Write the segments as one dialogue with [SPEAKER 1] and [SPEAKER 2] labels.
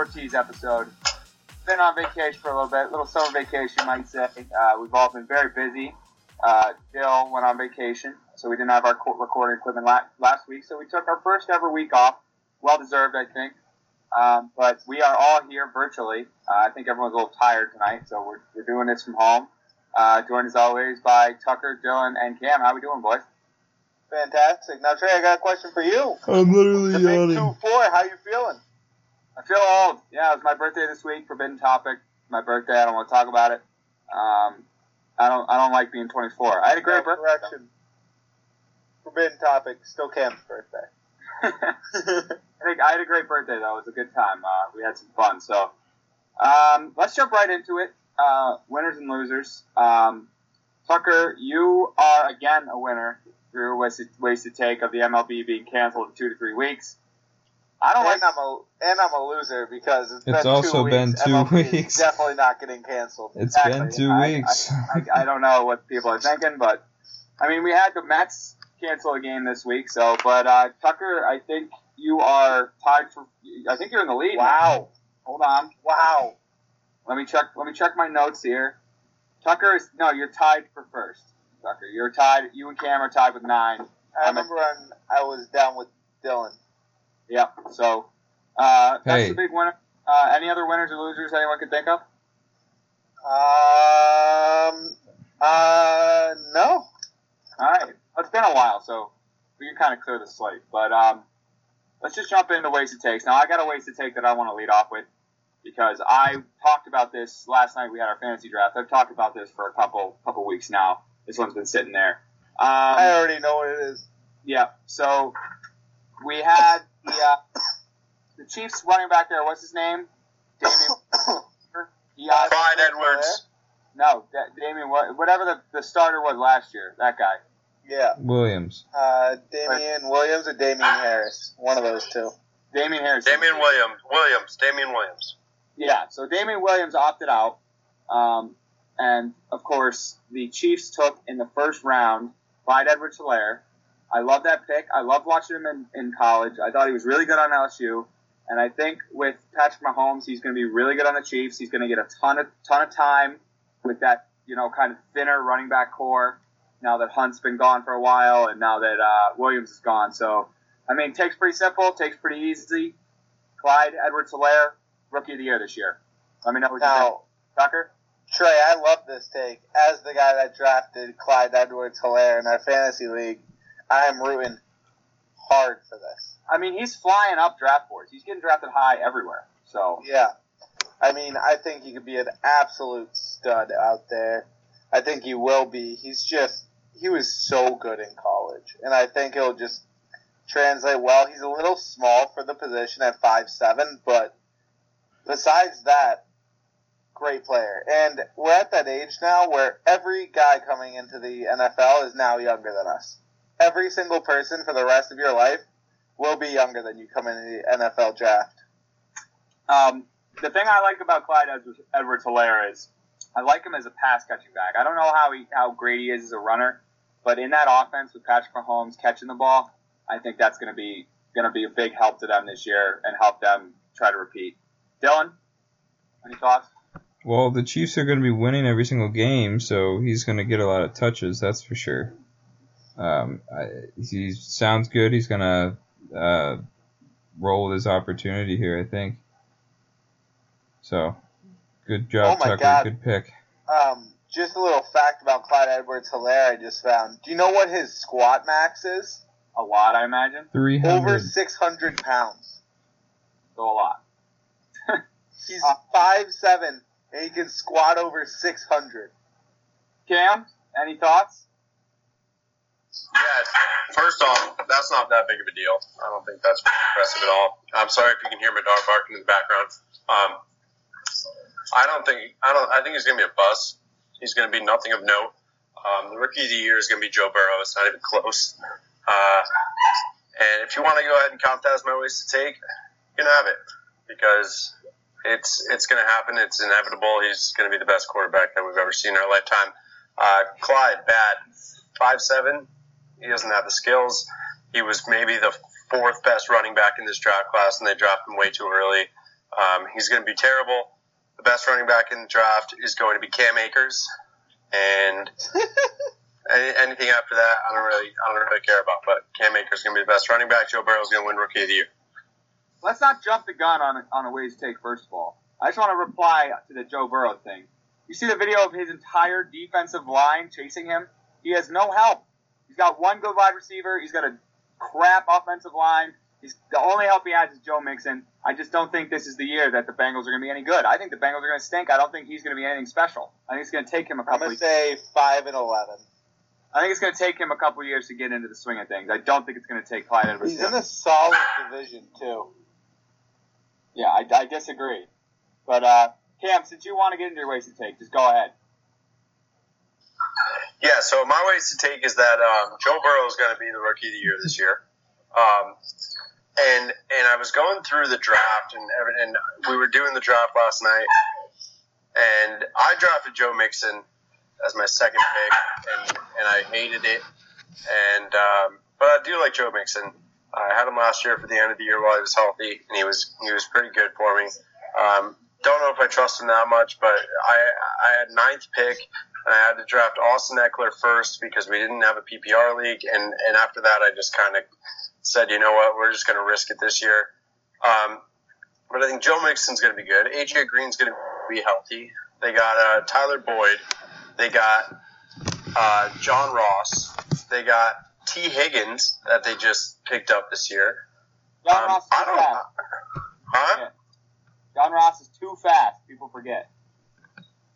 [SPEAKER 1] Ortiz episode. Been on vacation for a little bit, little summer vacation, you might say. Uh, we've all been very busy. Uh, Dill went on vacation, so we didn't have our recording equipment la- last week, so we took our first ever week off. Well deserved, I think. Um, but we are all here virtually. Uh, I think everyone's a little tired tonight, so we're, we're doing this from home. Uh, joined as always by Tucker, Dylan, and Cam. How are we doing, boys?
[SPEAKER 2] Fantastic. Now, Trey, I got a question for you.
[SPEAKER 3] I'm literally
[SPEAKER 2] The big
[SPEAKER 3] yawning.
[SPEAKER 2] two four. How you feeling?
[SPEAKER 1] I feel old. Yeah, it was my birthday this week. Forbidden topic. My birthday. I don't want to talk about it. Um, I don't. I don't like being 24. I had a great birthday.
[SPEAKER 2] correction. Forbidden topic. Still Cam's birthday.
[SPEAKER 1] I think I had a great birthday though. It was a good time. Uh, we had some fun. So um, let's jump right into it. Uh, winners and losers. Um, Tucker, you are again a winner through wasted, wasted take of the MLB being canceled in two to three weeks. I don't like.
[SPEAKER 2] and I'm a and I'm a loser because it's,
[SPEAKER 3] It's
[SPEAKER 2] been
[SPEAKER 3] also
[SPEAKER 2] two
[SPEAKER 3] been
[SPEAKER 2] weeks.
[SPEAKER 3] two
[SPEAKER 2] MLB
[SPEAKER 3] weeks.
[SPEAKER 2] Definitely not getting canceled.
[SPEAKER 3] It's
[SPEAKER 1] Exactly.
[SPEAKER 3] been two
[SPEAKER 1] I-
[SPEAKER 3] weeks.
[SPEAKER 1] I, I don't know what people are thinking, but I mean, we had the Mets cancel a game this week. So, but uh, Tucker, I think you are tied for. I think you're in the lead.
[SPEAKER 2] Wow.
[SPEAKER 1] Hold on.
[SPEAKER 2] Wow.
[SPEAKER 1] Let me check. Let me check my notes here. Tucker is no. You're tied for first. Tucker, you're tied. You and Cam are tied with nine.
[SPEAKER 2] I
[SPEAKER 1] I'm a-
[SPEAKER 2] remember when I was down with Dylan.
[SPEAKER 1] Yep. So uh, that's
[SPEAKER 3] Hey.
[SPEAKER 1] the big winner. Uh, any other winners or losers anyone could think of?
[SPEAKER 2] Um. Uh. No.
[SPEAKER 1] All right. It's been a while, so we can kind of clear the slate. But um, let's just jump into wasted takes. Now, I got a ways to take that I want to lead off with because I talked about this last night. We had our fantasy draft. I've talked about this for a couple couple weeks now. This one's been sitting there. Um,
[SPEAKER 2] I already know what it is.
[SPEAKER 1] yeah. So we had the uh, the Chiefs running back there. What's his name? Damien. He, uh,
[SPEAKER 4] Edwards.
[SPEAKER 1] no, Da- Damien. what- Whatever the, the starter was last year. That guy.
[SPEAKER 2] Yeah.
[SPEAKER 3] Williams.
[SPEAKER 2] Uh, Damien Williams or Damien Harris. One of those two.
[SPEAKER 1] Damien Harris.
[SPEAKER 4] Damien Williams. Williams. Damien Williams.
[SPEAKER 1] Yeah, so Damien Williams opted out. Um, and, of course, the Chiefs took in the first round Clyde Edwards Helaire. I love that pick. I loved watching him in, in college. I thought he was really good on LSU. And I think with Patrick Mahomes, he's going to be really good on the Chiefs. He's going to get a ton of ton of time with that, you know, kind of thinner running back core. Now that Hunt's been gone for a while, and now that uh, Williams is gone, so I mean, takes pretty simple, takes pretty easy. Clyde Edwards Helaire, rookie of the year this year. Let me know what you think,
[SPEAKER 2] Now,
[SPEAKER 1] Tucker.
[SPEAKER 2] Trey, I love this take. As the guy that drafted Clyde Edwards Helaire in our fantasy league, I am rooting hard for this.
[SPEAKER 1] I mean, he's flying up draft boards. He's getting drafted high everywhere. So
[SPEAKER 2] Yeah. I mean, I think he could be an absolute stud out there. I think he will be. He's just, he was so good in college. And I think he'll just translate well. He's a little small for the position at five seven, but besides that, great player. And we're at that age now where every guy coming into the NFL is now younger than us. Every single person for the rest of your life will be younger than you come into the NFL draft.
[SPEAKER 1] um, the thing I like about Clyde Edwards- Edwards Helaire is I like him as a pass catching back. I don't know how he how great he is as a runner, but in that offense with Patrick Mahomes catching the ball, I think that's going to be going to be a big help to them this year and help them try to repeat. Dylan, any thoughts?
[SPEAKER 3] Well, the Chiefs are going to be winning every single game, so he's going to get a lot of touches. That's for sure. Um, I, he sounds good. He's going to uh, roll with his opportunity here, I think. So, good job,
[SPEAKER 2] Oh
[SPEAKER 3] Tucker.
[SPEAKER 2] God.
[SPEAKER 3] Good pick.
[SPEAKER 2] Um, just a little fact about Clyde Edwards Helaire I just found. Do you know what his squat max is?
[SPEAKER 1] A lot, I imagine.
[SPEAKER 3] Three
[SPEAKER 2] Over 600 pounds.
[SPEAKER 1] So a lot.
[SPEAKER 2] He's
[SPEAKER 1] Uh,
[SPEAKER 2] five seven and he can squat over 600.
[SPEAKER 1] Cam, any thoughts?
[SPEAKER 4] Yeah, first off, that's not that big of a deal. I don't think that's impressive at all. I'm sorry if you can hear my dog barking in the background. Um, I don't think I don't. I think he's going to be a bust. He's going to be nothing of note. Um, the rookie of the year is going to be Joe Burrow. It's not even close. Uh, and if you want to go ahead and count that as my ways to take, you can have it because it's it's going to happen. It's inevitable. He's going to be the best quarterback that we've ever seen in our lifetime. Uh, Clyde, bad, five seven. He doesn't have the skills. He was maybe the fourth best running back in this draft class, and they dropped him way too early. Um, he's going to be terrible. The best running back in the draft is going to be Cam Akers, and any, anything after that, I don't really, I don't really care about. But Cam Akers is going to be the best running back. Joe Burrow is going to win Rookie of the Year.
[SPEAKER 1] Let's not jump the gun on on a ways take. First of all, I just want to reply to the Joe Burrow thing. You see the video of his entire defensive line chasing him. He has no help. He's got one good wide receiver. He's got a crap offensive line. He's, the only help he has is Joe Mixon. I just don't think this is the year that the Bengals are going to be any good. I think the Bengals are going to stink. I don't think he's going to be anything special. I think it's going to take him a
[SPEAKER 2] I'm gonna say five and eleven.
[SPEAKER 1] I think it's going to take him a couple years to get into the swing of things. I don't think it's going to take Clyde Edwards.
[SPEAKER 2] He's in a solid division too.
[SPEAKER 1] Yeah, I, I disagree. But uh, Cam, since you want to get into your wasted take, just go ahead.
[SPEAKER 4] Yeah, so my ways to take is that um, Joe Burrow is going to be the rookie of the year this year. Um, and and I was going through the draft and and we were doing the draft last night, and I drafted Joe Mixon as my second pick, and and I hated it. And um, but I do like Joe Mixon. I had him last year for the end of the year while he was healthy, and he was he was pretty good for me. Um, don't know if I trust him that much, but I I had ninth pick. I had to draft Austin Ekeler first because we didn't have a PPR league, and and after that I just kind of said, you know what, we're just going to risk it this year. Um, but I think Joe Mixon's going to be good. AJ Green's going to be healthy. They got uh, Tyler Boyd. They got uh, John Ross. They got Tee Higgins that they just picked up this year.
[SPEAKER 1] John
[SPEAKER 4] Um,
[SPEAKER 1] Ross is too fast.
[SPEAKER 4] Huh?
[SPEAKER 1] John Ross is too fast. People forget.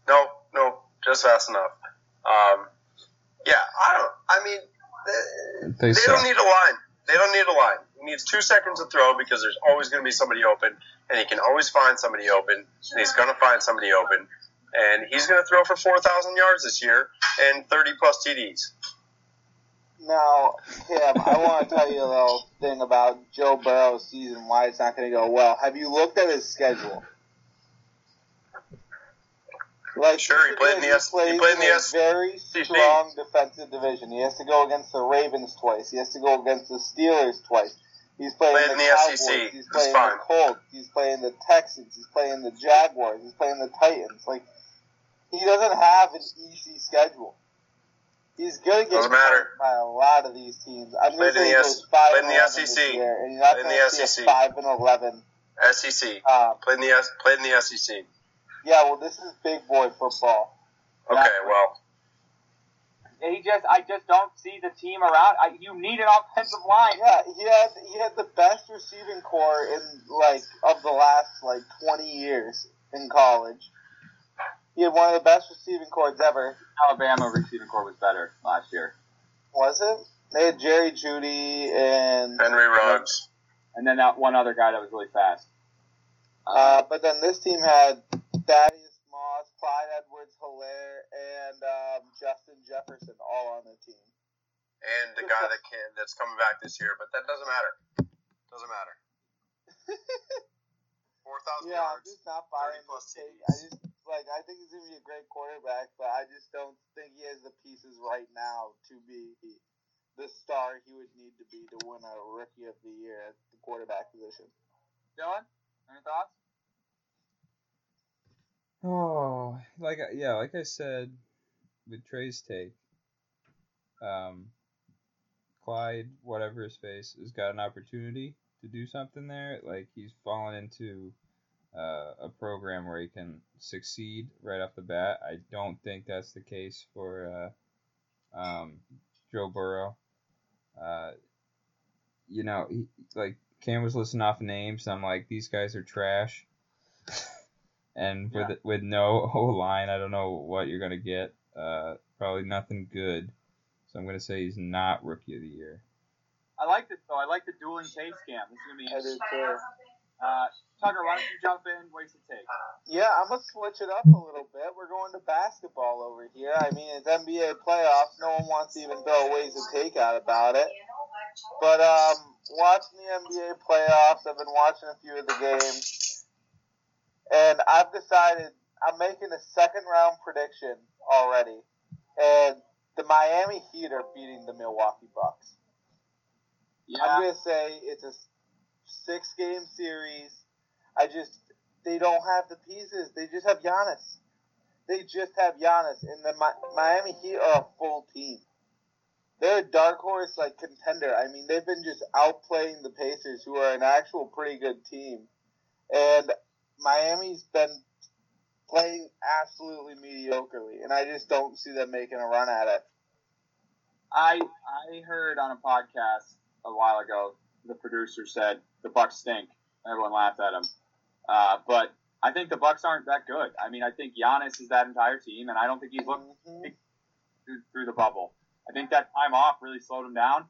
[SPEAKER 4] No, no, just fast enough. Um, yeah, I don't. I mean, they,
[SPEAKER 3] They
[SPEAKER 4] they don't need a line. They don't need a line. He needs two seconds to throw because there's always going to be somebody open, and he can always find somebody open, and he's going to find somebody open, and he's going to throw for four thousand yards this year and thirty plus TDs.
[SPEAKER 2] Now, Tim, I want to tell you a little thing about Joe Burrow's season, why it's not going to go well. Have you looked at his schedule? Like,
[SPEAKER 4] Sure, he played in the S- he played in the
[SPEAKER 2] a
[SPEAKER 4] S-
[SPEAKER 2] very
[SPEAKER 4] SEC.
[SPEAKER 2] strong defensive division. He has to go against the Ravens twice. He has to go against the Steelers twice. He's playing the,
[SPEAKER 4] in the
[SPEAKER 2] Cowboys.
[SPEAKER 4] SEC.
[SPEAKER 2] He's playing the Colts. He's playing the Texans. He's playing the Jaguars. He's playing the Titans. Like, he doesn't have an easy schedule. He's gonna get
[SPEAKER 4] matter.
[SPEAKER 2] by a lot of these teams. I'm gonna say he
[SPEAKER 4] the
[SPEAKER 2] goes five
[SPEAKER 4] played in the
[SPEAKER 2] 11 this
[SPEAKER 4] SEC.
[SPEAKER 2] year, and you're not
[SPEAKER 4] Played in the SEC.
[SPEAKER 2] five and eleven.
[SPEAKER 4] SEC
[SPEAKER 2] Uh,
[SPEAKER 4] played in the S- played in the SEC.
[SPEAKER 2] Yeah, well, this is big boy football.
[SPEAKER 4] Okay, well,
[SPEAKER 1] He just, I just don't see the team around. I, you need an offensive line.
[SPEAKER 2] Yeah, he had he had the best receiving core in like of the last like 20 years in college. He had one of the best receiving cores ever.
[SPEAKER 1] Alabama receiving core was better last year,
[SPEAKER 2] Was it? They had Jerry Jeudy and
[SPEAKER 4] Henry Ruggs.
[SPEAKER 1] and then that one other guy that was really fast.
[SPEAKER 2] uh, but then this team had Thaddeus Moss, Clyde Edwards Helaire, and um, Justin Jefferson all on the team.
[SPEAKER 4] and the guy that can that's coming back this year, but that doesn't matter. Doesn't matter. Four thousand
[SPEAKER 2] Yeah, I'm
[SPEAKER 4] yards.
[SPEAKER 2] just not buying
[SPEAKER 4] 30 plus
[SPEAKER 2] take. I just like I think he's gonna be a great quarterback, but I just don't think he has the pieces right now to be the star he would need to be to win a rookie of the year at the quarterback position.
[SPEAKER 1] Dylan, any thoughts?
[SPEAKER 3] Oh, like I- yeah, like I said with Trey's take, um, Clyde, whatever his face, has got an opportunity to do something there. Like he's fallen into uh, a program where he can succeed right off the bat. I don't think that's the case for uh, um, Joe Burrow. Uh, you know, he, like Cam was listing off names. I'm like, these guys are trash. and with
[SPEAKER 1] Yeah.
[SPEAKER 3] with no O line, I don't know what you're gonna get. Uh, probably nothing good. So I'm gonna say he's not rookie of the year.
[SPEAKER 1] I like this though. I like the dueling case scam. This is gonna be
[SPEAKER 2] I do
[SPEAKER 1] interesting.
[SPEAKER 2] too.
[SPEAKER 1] Uh, Tucker, why don't you jump in? Wasted take.
[SPEAKER 2] Yeah, I'm gonna switch it up a little bit. We're going to basketball over here. I mean, it's NBA playoffs. No one wants to even throw ways to take out about it. But um, watching the NBA playoffs, I've been watching a few of the games, and I've decided I'm making a second round prediction already, and the Miami Heat are beating the Milwaukee Bucks.
[SPEAKER 1] Yeah.
[SPEAKER 2] I'm gonna say it's a six game series. I just they don't have the pieces. They just have Giannis. They just have Giannis, and the Mi- Miami Heat are a full team. They're a dark horse like contender. I mean, they've been just outplaying the Pacers, who are an actual pretty good team, and Miami's been playing absolutely mediocrely, and I just don't see them making a run at it.
[SPEAKER 1] I I heard on a podcast a while ago the producer said the Bucks stink. And everyone laughed at him, uh, but I think the Bucks aren't that good. I mean, I think Giannis is that entire team, and I don't think he's looked
[SPEAKER 2] Mhm.
[SPEAKER 1] through, through the bubble. I think that time off really slowed him down.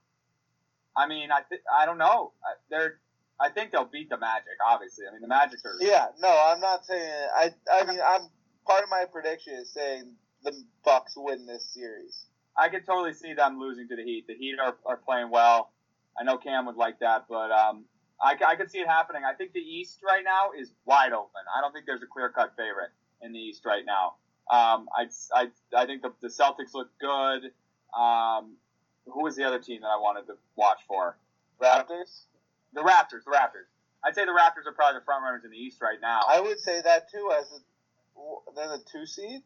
[SPEAKER 1] I mean, I th- I don't know. I- They're I think they'll beat the Magic. Obviously, I mean the Magic are
[SPEAKER 2] Yeah, no, I'm not saying. I I mean, I'm part of my prediction is saying the Bucks win this series.
[SPEAKER 1] I could totally see them losing to the Heat. The Heat are, are playing well. I know Cam would like that, but um, I, I could see it happening. I think the East right now is wide open. I don't think there's a clear cut favorite in the East right now. Um, I, I, I think the, the Celtics look good. Um, who was the other team that I wanted to watch for?
[SPEAKER 2] Raptors.
[SPEAKER 1] The Raptors. The Raptors. I'd say the Raptors are probably the front runners in the East right now.
[SPEAKER 2] I would say that too. As a, they're the two seed.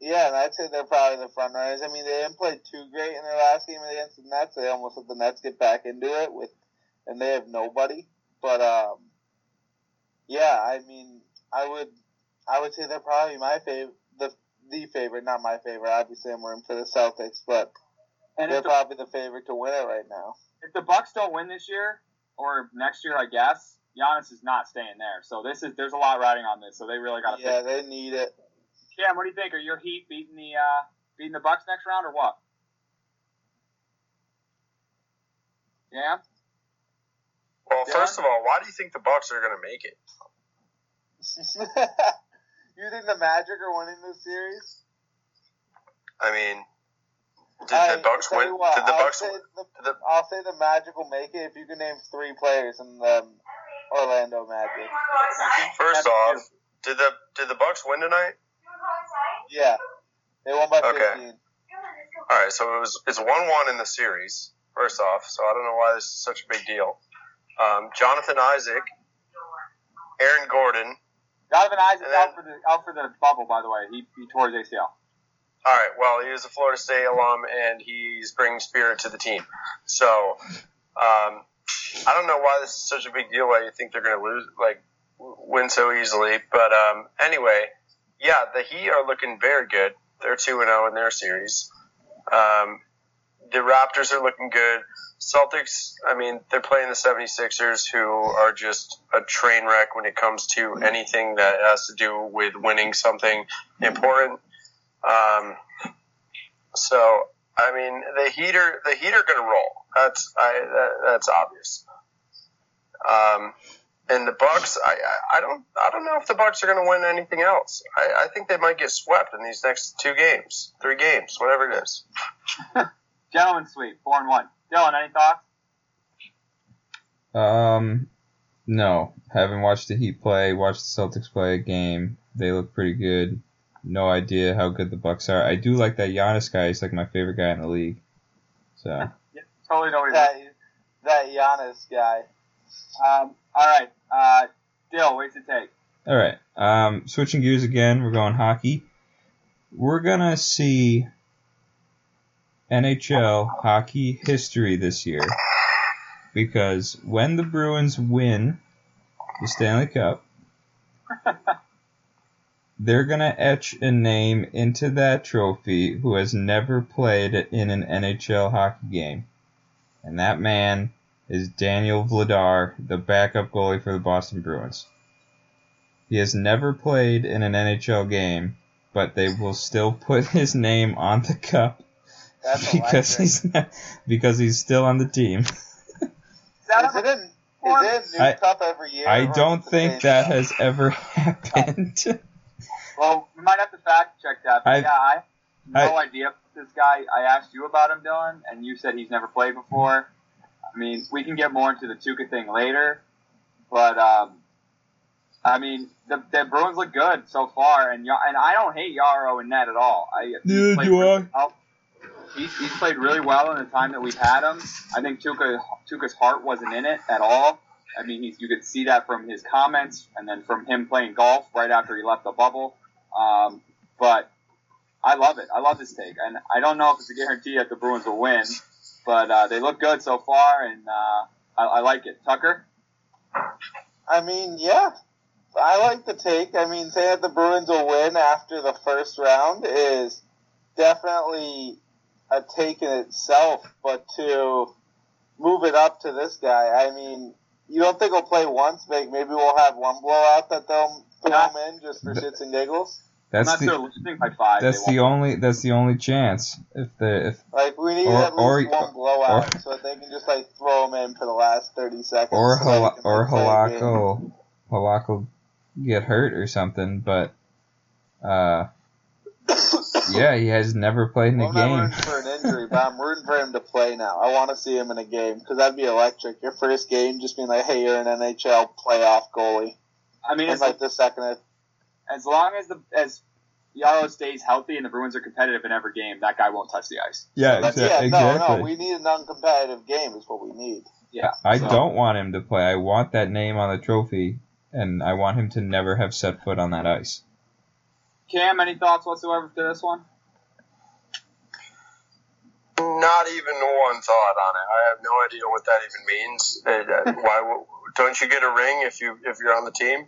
[SPEAKER 2] Yeah, and I'd say they're probably the front runners. I mean, they didn't play too great in their last game against the Nets. They almost let the Nets get back into it with, and they have nobody. But um, yeah, I mean, I would, I would say they're probably my favorite, the the favorite, not my favorite. Obviously, I'm rooting for the Celtics, but
[SPEAKER 1] and
[SPEAKER 2] they're
[SPEAKER 1] the,
[SPEAKER 2] probably the favorite to win it right now.
[SPEAKER 1] if the Bucks don't win this year or next year, I guess Giannis is not staying there. So this is there's a lot riding on this. So they really got to.
[SPEAKER 2] Yeah, they need it.
[SPEAKER 1] Cam, what do you think? Are your Heat beating the uh, beating the Bucks next round or what? Yeah.
[SPEAKER 4] Well,
[SPEAKER 1] Yeah.
[SPEAKER 4] first of all, why do you think the Bucks are going to make it?
[SPEAKER 2] you think the Magic are winning this series?
[SPEAKER 4] I mean, did
[SPEAKER 2] I-
[SPEAKER 4] the Bucks win?
[SPEAKER 2] what,
[SPEAKER 4] did the
[SPEAKER 2] I'll
[SPEAKER 4] Bucks?
[SPEAKER 2] Say the,
[SPEAKER 4] the,
[SPEAKER 2] I'll say the Magic will make it if you can name three players in the Orlando Magic.
[SPEAKER 4] first off, did the did the Bucks win tonight?
[SPEAKER 2] Yeah, they won by
[SPEAKER 4] Okay.
[SPEAKER 2] 15.
[SPEAKER 4] All right, so it was it's one one in the series. First off, so I don't know why this is such a big deal. Um, Jonathan Isaac, Aaron Gordon. And then-
[SPEAKER 1] out for the out for the bubble. By the way, he, he tore his ACL.
[SPEAKER 4] All right, well, he is a Florida State alum, and he's bringing spirit to the team. So, um, I don't know why this is such a big deal. Why you think they're going to lose, like, win so easily? But um, anyway, yeah, the Heat are looking very good. They're two and zero in their series. Um, the Raptors are looking good. Celtics, I mean, they're playing the 76ers, who are just a train wreck when it comes to anything that has to do with winning something important. Um, so I mean, the heater, the heater going to roll. That's I, that, that's obvious. Um, and the Bucks, I, I I don't I don't know if the Bucks are going to win anything else. I, I think they might get swept in these next two games, three games, whatever it is.
[SPEAKER 1] Gentlemen sweep, four and one. Dylan, any thoughts?
[SPEAKER 3] Um, no, haven't watched the Heat play. Watched the Celtics play a game. They look pretty good. No idea how good the Bucks are. I do like that Giannis guy. He's like my favorite guy in the league. So yeah,
[SPEAKER 1] Totally know what
[SPEAKER 2] That, that Giannis guy.
[SPEAKER 1] Um, all right, uh, Dill, what's it take?
[SPEAKER 3] all right. Um, switching gears again. We're going hockey. We're gonna see NHL hockey history this year because when the Bruins win the Stanley Cup, they're gonna etch a name into that trophy who has never played in an NHL hockey game, and that man is Daniel Vladar, the backup goalie for the Boston Bruins. He has never played in an NHL game, but they will still put his name on the cup
[SPEAKER 2] That's
[SPEAKER 3] because
[SPEAKER 2] electric.
[SPEAKER 3] he's not, because he's still on the team.
[SPEAKER 1] Is
[SPEAKER 2] it, in, is it a new
[SPEAKER 3] I-
[SPEAKER 2] cup every year?
[SPEAKER 3] I don't think that has ever happened.
[SPEAKER 1] Well, we might have to fact check that. But
[SPEAKER 3] I-
[SPEAKER 1] yeah, I have no
[SPEAKER 3] I-
[SPEAKER 1] idea. This guy, I asked you about him, Dylan, and you said he's never played before. I mean, we can get more into the Tuukka thing later, but um, I mean, the, the Bruins look good so far, and and I don't hate Jaro and net at all. I
[SPEAKER 3] Neither do I.
[SPEAKER 1] well. He's, he's played really well in the time that we've had him. I think Tuukka Tuukka's heart wasn't in it at all. I mean, he's, you could see that from his comments and then from him playing golf right after he left the bubble. Um, but I love it. I love this take, and I don't know if it's a guarantee that the Bruins will win, but uh, they look good so far, and uh, I, I like it. Tucker.
[SPEAKER 2] I mean, yeah, I like the take. I mean, saying that the Bruins will win after the first round is definitely a take in itself, but to move it up to this guy, I mean, you don't think he'll play once? Maybe maybe we'll have one blowout that they'll throw him in just for shits and giggles.
[SPEAKER 3] That's
[SPEAKER 1] Unless
[SPEAKER 3] the
[SPEAKER 1] they're losing by five.
[SPEAKER 3] that's the only that's the only chance if the if
[SPEAKER 2] Like we need
[SPEAKER 3] Or-
[SPEAKER 2] at least
[SPEAKER 3] or-
[SPEAKER 2] one blowout so that they can just like throw him in for the last thirty seconds.
[SPEAKER 3] or
[SPEAKER 2] so that he
[SPEAKER 3] Hala,
[SPEAKER 2] can,
[SPEAKER 3] or
[SPEAKER 2] like, play.
[SPEAKER 3] Halak Halak will get hurt or something, but uh yeah, he has never played in a
[SPEAKER 2] Well, I'm
[SPEAKER 3] game.
[SPEAKER 2] rooting for an injury, but I'm rooting for him to play now. I want to see him in a game because that'd be electric. Your first game, just being like, "Hey, you're an NHL playoff goalie,"
[SPEAKER 1] I mean,
[SPEAKER 2] and
[SPEAKER 1] it's
[SPEAKER 2] like the second,
[SPEAKER 1] as long as the as Jaro stays healthy and the Bruins are competitive in every game, that guy won't touch the ice.
[SPEAKER 3] Yeah,
[SPEAKER 1] that's-
[SPEAKER 3] exa-
[SPEAKER 2] yeah, no,
[SPEAKER 3] exactly.
[SPEAKER 2] no, we need a non-competitive game is what we need.
[SPEAKER 1] Yeah,
[SPEAKER 3] I
[SPEAKER 1] so-
[SPEAKER 3] don't want him to play. I want that name on the trophy, and I want him to never have set foot on that ice.
[SPEAKER 1] Cam, any thoughts whatsoever to this one?
[SPEAKER 4] Not even one thought on it. I have no idea what that even means. Uh, Why don't you get a ring if you if you're on the team?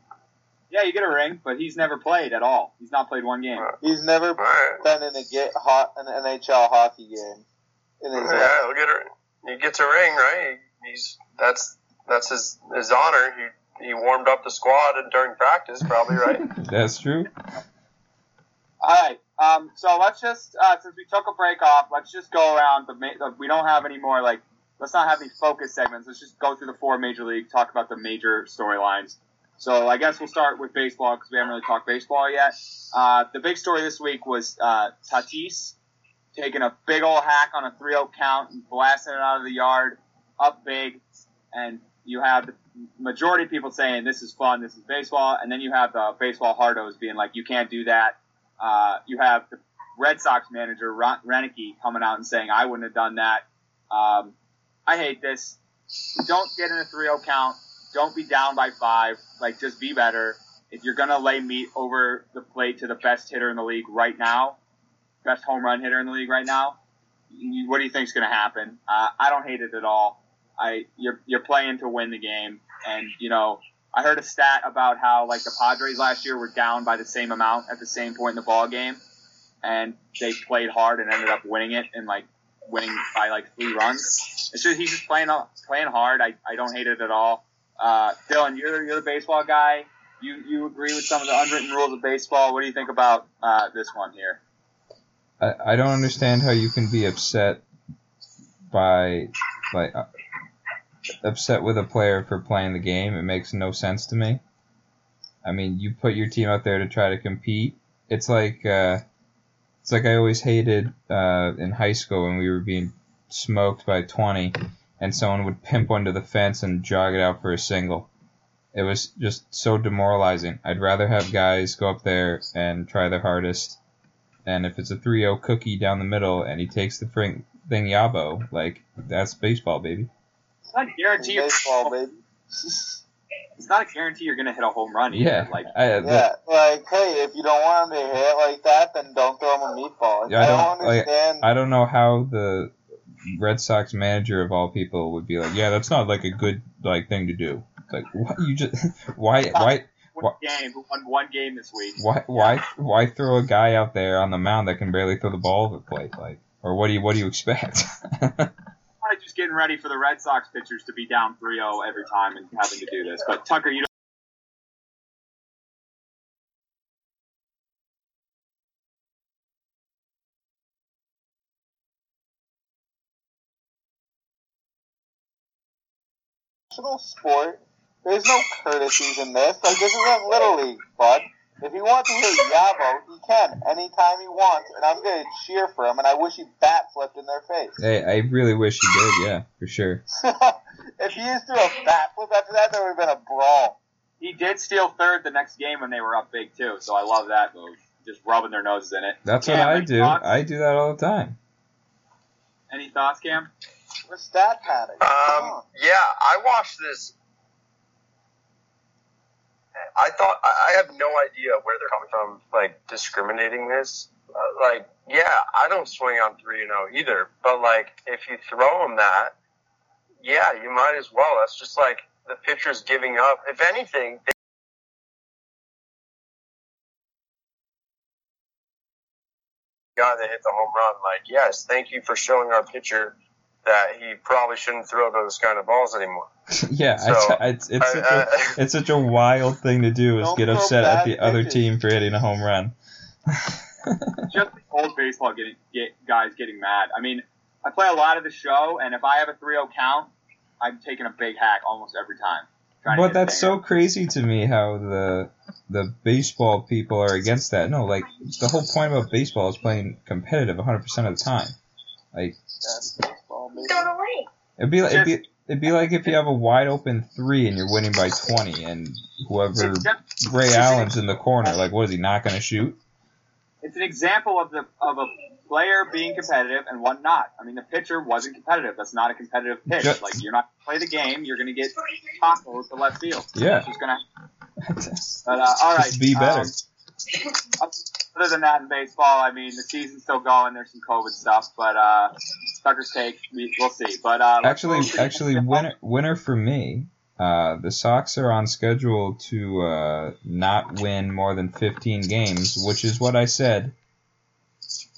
[SPEAKER 1] Yeah, you get a ring, but he's never played at all. He's not played one game.
[SPEAKER 2] He's never
[SPEAKER 4] All right.
[SPEAKER 2] been in a get hot an NHL hockey game in his life.
[SPEAKER 4] Yeah, he'll get a he gets a ring, right? He's that's that's his his honor. He he warmed up the squad and during practice, probably, right?
[SPEAKER 3] That's true.
[SPEAKER 1] All right. Um, so let's just uh, since we took a break off, let's just go around the. Ma- we don't have any more like. Let's not have any focus segments. Let's just go through the four major league, talk about the major storylines. So I guess we'll start with baseball because we haven't really talked baseball yet. Uh, the big story this week was uh, Tatis taking a big old hack on a 3-0 count and blasting it out of the yard, up big, and you have the majority of people saying this is fun, this is baseball, and then you have the baseball hardos being like, you can't do that. Uh, you have the Red Sox manager Ron- Roenicke coming out and saying, I wouldn't have done that. Um, I hate this. Don't get in a 3-0 count. Don't be down by five. Like, just be better. If you're gonna lay meat over the plate to the best hitter in the league right now, best home run hitter in the league right now, what do you think's gonna happen? Uh, I don't hate it at all. I you're you're playing to win the game, and you know I heard a stat about how like the Padres last year were down by the same amount at the same point in the ball game, and they played hard and ended up winning it and like winning by like three runs. It's just he's just playing playing hard. I, I don't hate it at all. Uh, Dylan, you're you're the baseball guy. You you agree with some of the unwritten rules of baseball. What do you think about uh, this one here?
[SPEAKER 3] I, I don't understand how you can be upset by like upset with a player for playing the game. It makes no sense to me. I mean, you put your team out there to try to compete. It's like uh, it's like I always hated uh, in high school when we were being smoked by 20 and someone would pimp to the fence and jog it out for a single. It was just so demoralizing. I'd rather have guys go up there and try their hardest and if it's a 3-0 cookie down the middle and he takes the thing yabo, like that's baseball, baby.
[SPEAKER 1] It's not a guarantee. You're,
[SPEAKER 2] Baseball, baby.
[SPEAKER 1] it's not a guarantee you're going to hit a home run. Either.
[SPEAKER 3] Yeah,
[SPEAKER 1] Like
[SPEAKER 3] I, the-
[SPEAKER 2] Yeah, like, hey, if you don't want him to hit like that, then don't throw him a meatball.
[SPEAKER 3] Yeah, I
[SPEAKER 2] I don't
[SPEAKER 3] don't- like,
[SPEAKER 2] understand.
[SPEAKER 3] I don't know how the Red Sox manager of all people would be like, yeah, that's not like a good like thing to do. It's like, what you just why why
[SPEAKER 1] one game, who won one game this week.
[SPEAKER 3] why why why throw a guy out there on the mound that can barely throw the ball to the plate? Like, or what do you what do you expect?
[SPEAKER 1] Just getting ready for the Red Sox pitchers to be down 3-0 every time and having to do this. But Tucker, you don't.
[SPEAKER 2] sport. There's no courtesies in this. Like this isn't little league, bud. If he wants to hit Yabo, he can anytime he wants, and I'm gonna cheer for him. And I wish he bat flipped in their face.
[SPEAKER 3] hey, I really wish he did. Yeah, for sure.
[SPEAKER 2] if he used to do a bat flip after that, there would have been a brawl.
[SPEAKER 1] He did steal third the next game when they were up big too, so I love that move. Just rubbing their noses in it.
[SPEAKER 3] That's what I do.
[SPEAKER 1] Fox-
[SPEAKER 3] I do that all the time.
[SPEAKER 1] Any thoughts, Cam?
[SPEAKER 2] What's that stat padding.
[SPEAKER 4] Um, yeah, I watched this. I thought I have no idea where they're coming from, like discriminating this. Uh, like, yeah, I don't swing on three and zero either, but like, if you throw them that, yeah, you might as well. That's just like the pitcher's giving up. If anything, they guy that hit the home run, like, yes, thank you for showing our pitcher that he probably shouldn't throw those kind of balls anymore.
[SPEAKER 3] yeah,
[SPEAKER 4] So,
[SPEAKER 3] I, it's it's
[SPEAKER 4] I-
[SPEAKER 3] such a
[SPEAKER 4] I-
[SPEAKER 3] it's such a wild thing to do is get upset at
[SPEAKER 2] bad
[SPEAKER 3] the other team for hitting a home run.
[SPEAKER 1] just old baseball getting get guys getting mad. I mean, I play a lot of the show, and if I have a 3-0 count, I'm taking a big hack almost every time.
[SPEAKER 3] But that's so
[SPEAKER 1] banger.
[SPEAKER 3] crazy to me how the the baseball people are against that. No, like the whole point about baseball is playing competitive 100% of the time. Like
[SPEAKER 2] That's baseball, baby.
[SPEAKER 3] it'd be like it'd be, it'd be like if you have a wide open 3 and you're winning by 20 and whoever Ray Allen's in the corner, like what is he not going to shoot?
[SPEAKER 1] it's an example of the of a player being competitive and one not. I mean, the pitcher wasn't competitive. That's not a competitive pitch.
[SPEAKER 3] Just-
[SPEAKER 1] like you're not gonna play the game. You're going to get tacos to left field.
[SPEAKER 3] Yeah.
[SPEAKER 1] It's just going to. But uh, all right.
[SPEAKER 3] Just be better.
[SPEAKER 1] um, other than that, in baseball, I mean, the season's still going. There's some COVID stuff, but uh, Tucker's take, we, we'll see. But uh,
[SPEAKER 3] Actually,
[SPEAKER 1] move
[SPEAKER 3] actually, winner winner for me. Uh, the Sox are on schedule to uh, not win more than 15 games, which is what I said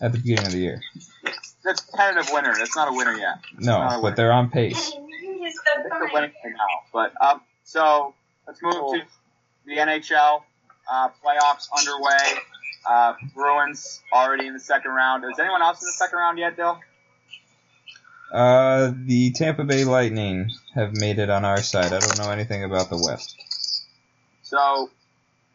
[SPEAKER 3] at the beginning of the year.
[SPEAKER 1] That's tentative winner. That's not a winner yet.
[SPEAKER 3] No,
[SPEAKER 1] winner.
[SPEAKER 3] but they're on pace.
[SPEAKER 1] It's a winning right now. But um, so let's move to the NHL uh, playoffs underway. Uh, Bruins already in the second round. Is anyone else in the second round yet, Dill?
[SPEAKER 3] Uh, the Tampa Bay Lightning have made it on our side. I don't know anything about the West.
[SPEAKER 1] So,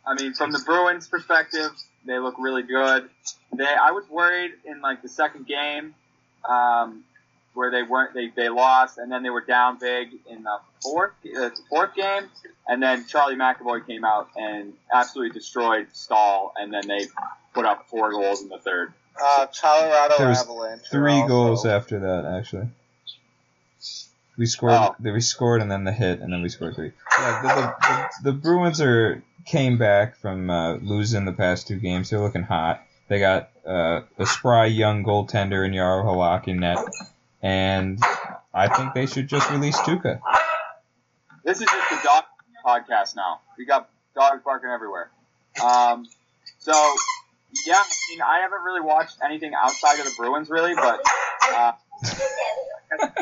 [SPEAKER 1] I mean, from the Bruins' perspective, they look really good. They, I was worried in like the second game, um, where they weren't, they, they lost, and then they were down big in the fourth, uh, fourth game, and then Charlie McAvoy came out and absolutely destroyed Staal, and then they put up four goals in the third.
[SPEAKER 2] Uh, Colorado
[SPEAKER 3] There was
[SPEAKER 2] Avalanche.
[SPEAKER 3] Three
[SPEAKER 2] also-
[SPEAKER 3] goals after that, actually. We scored.
[SPEAKER 1] Oh.
[SPEAKER 3] We scored, and then the hit, and then we scored three. Yeah, the, the, the, the Bruins are came back from uh, losing the past two games. They're looking hot. They got uh, a spry young goaltender in Jaro Halak in net, and I think they should just release Tuukka.
[SPEAKER 1] This is just a dog podcast now. We got dogs barking everywhere. Um, so yeah, I mean, I haven't really watched anything outside of the Bruins really, but uh,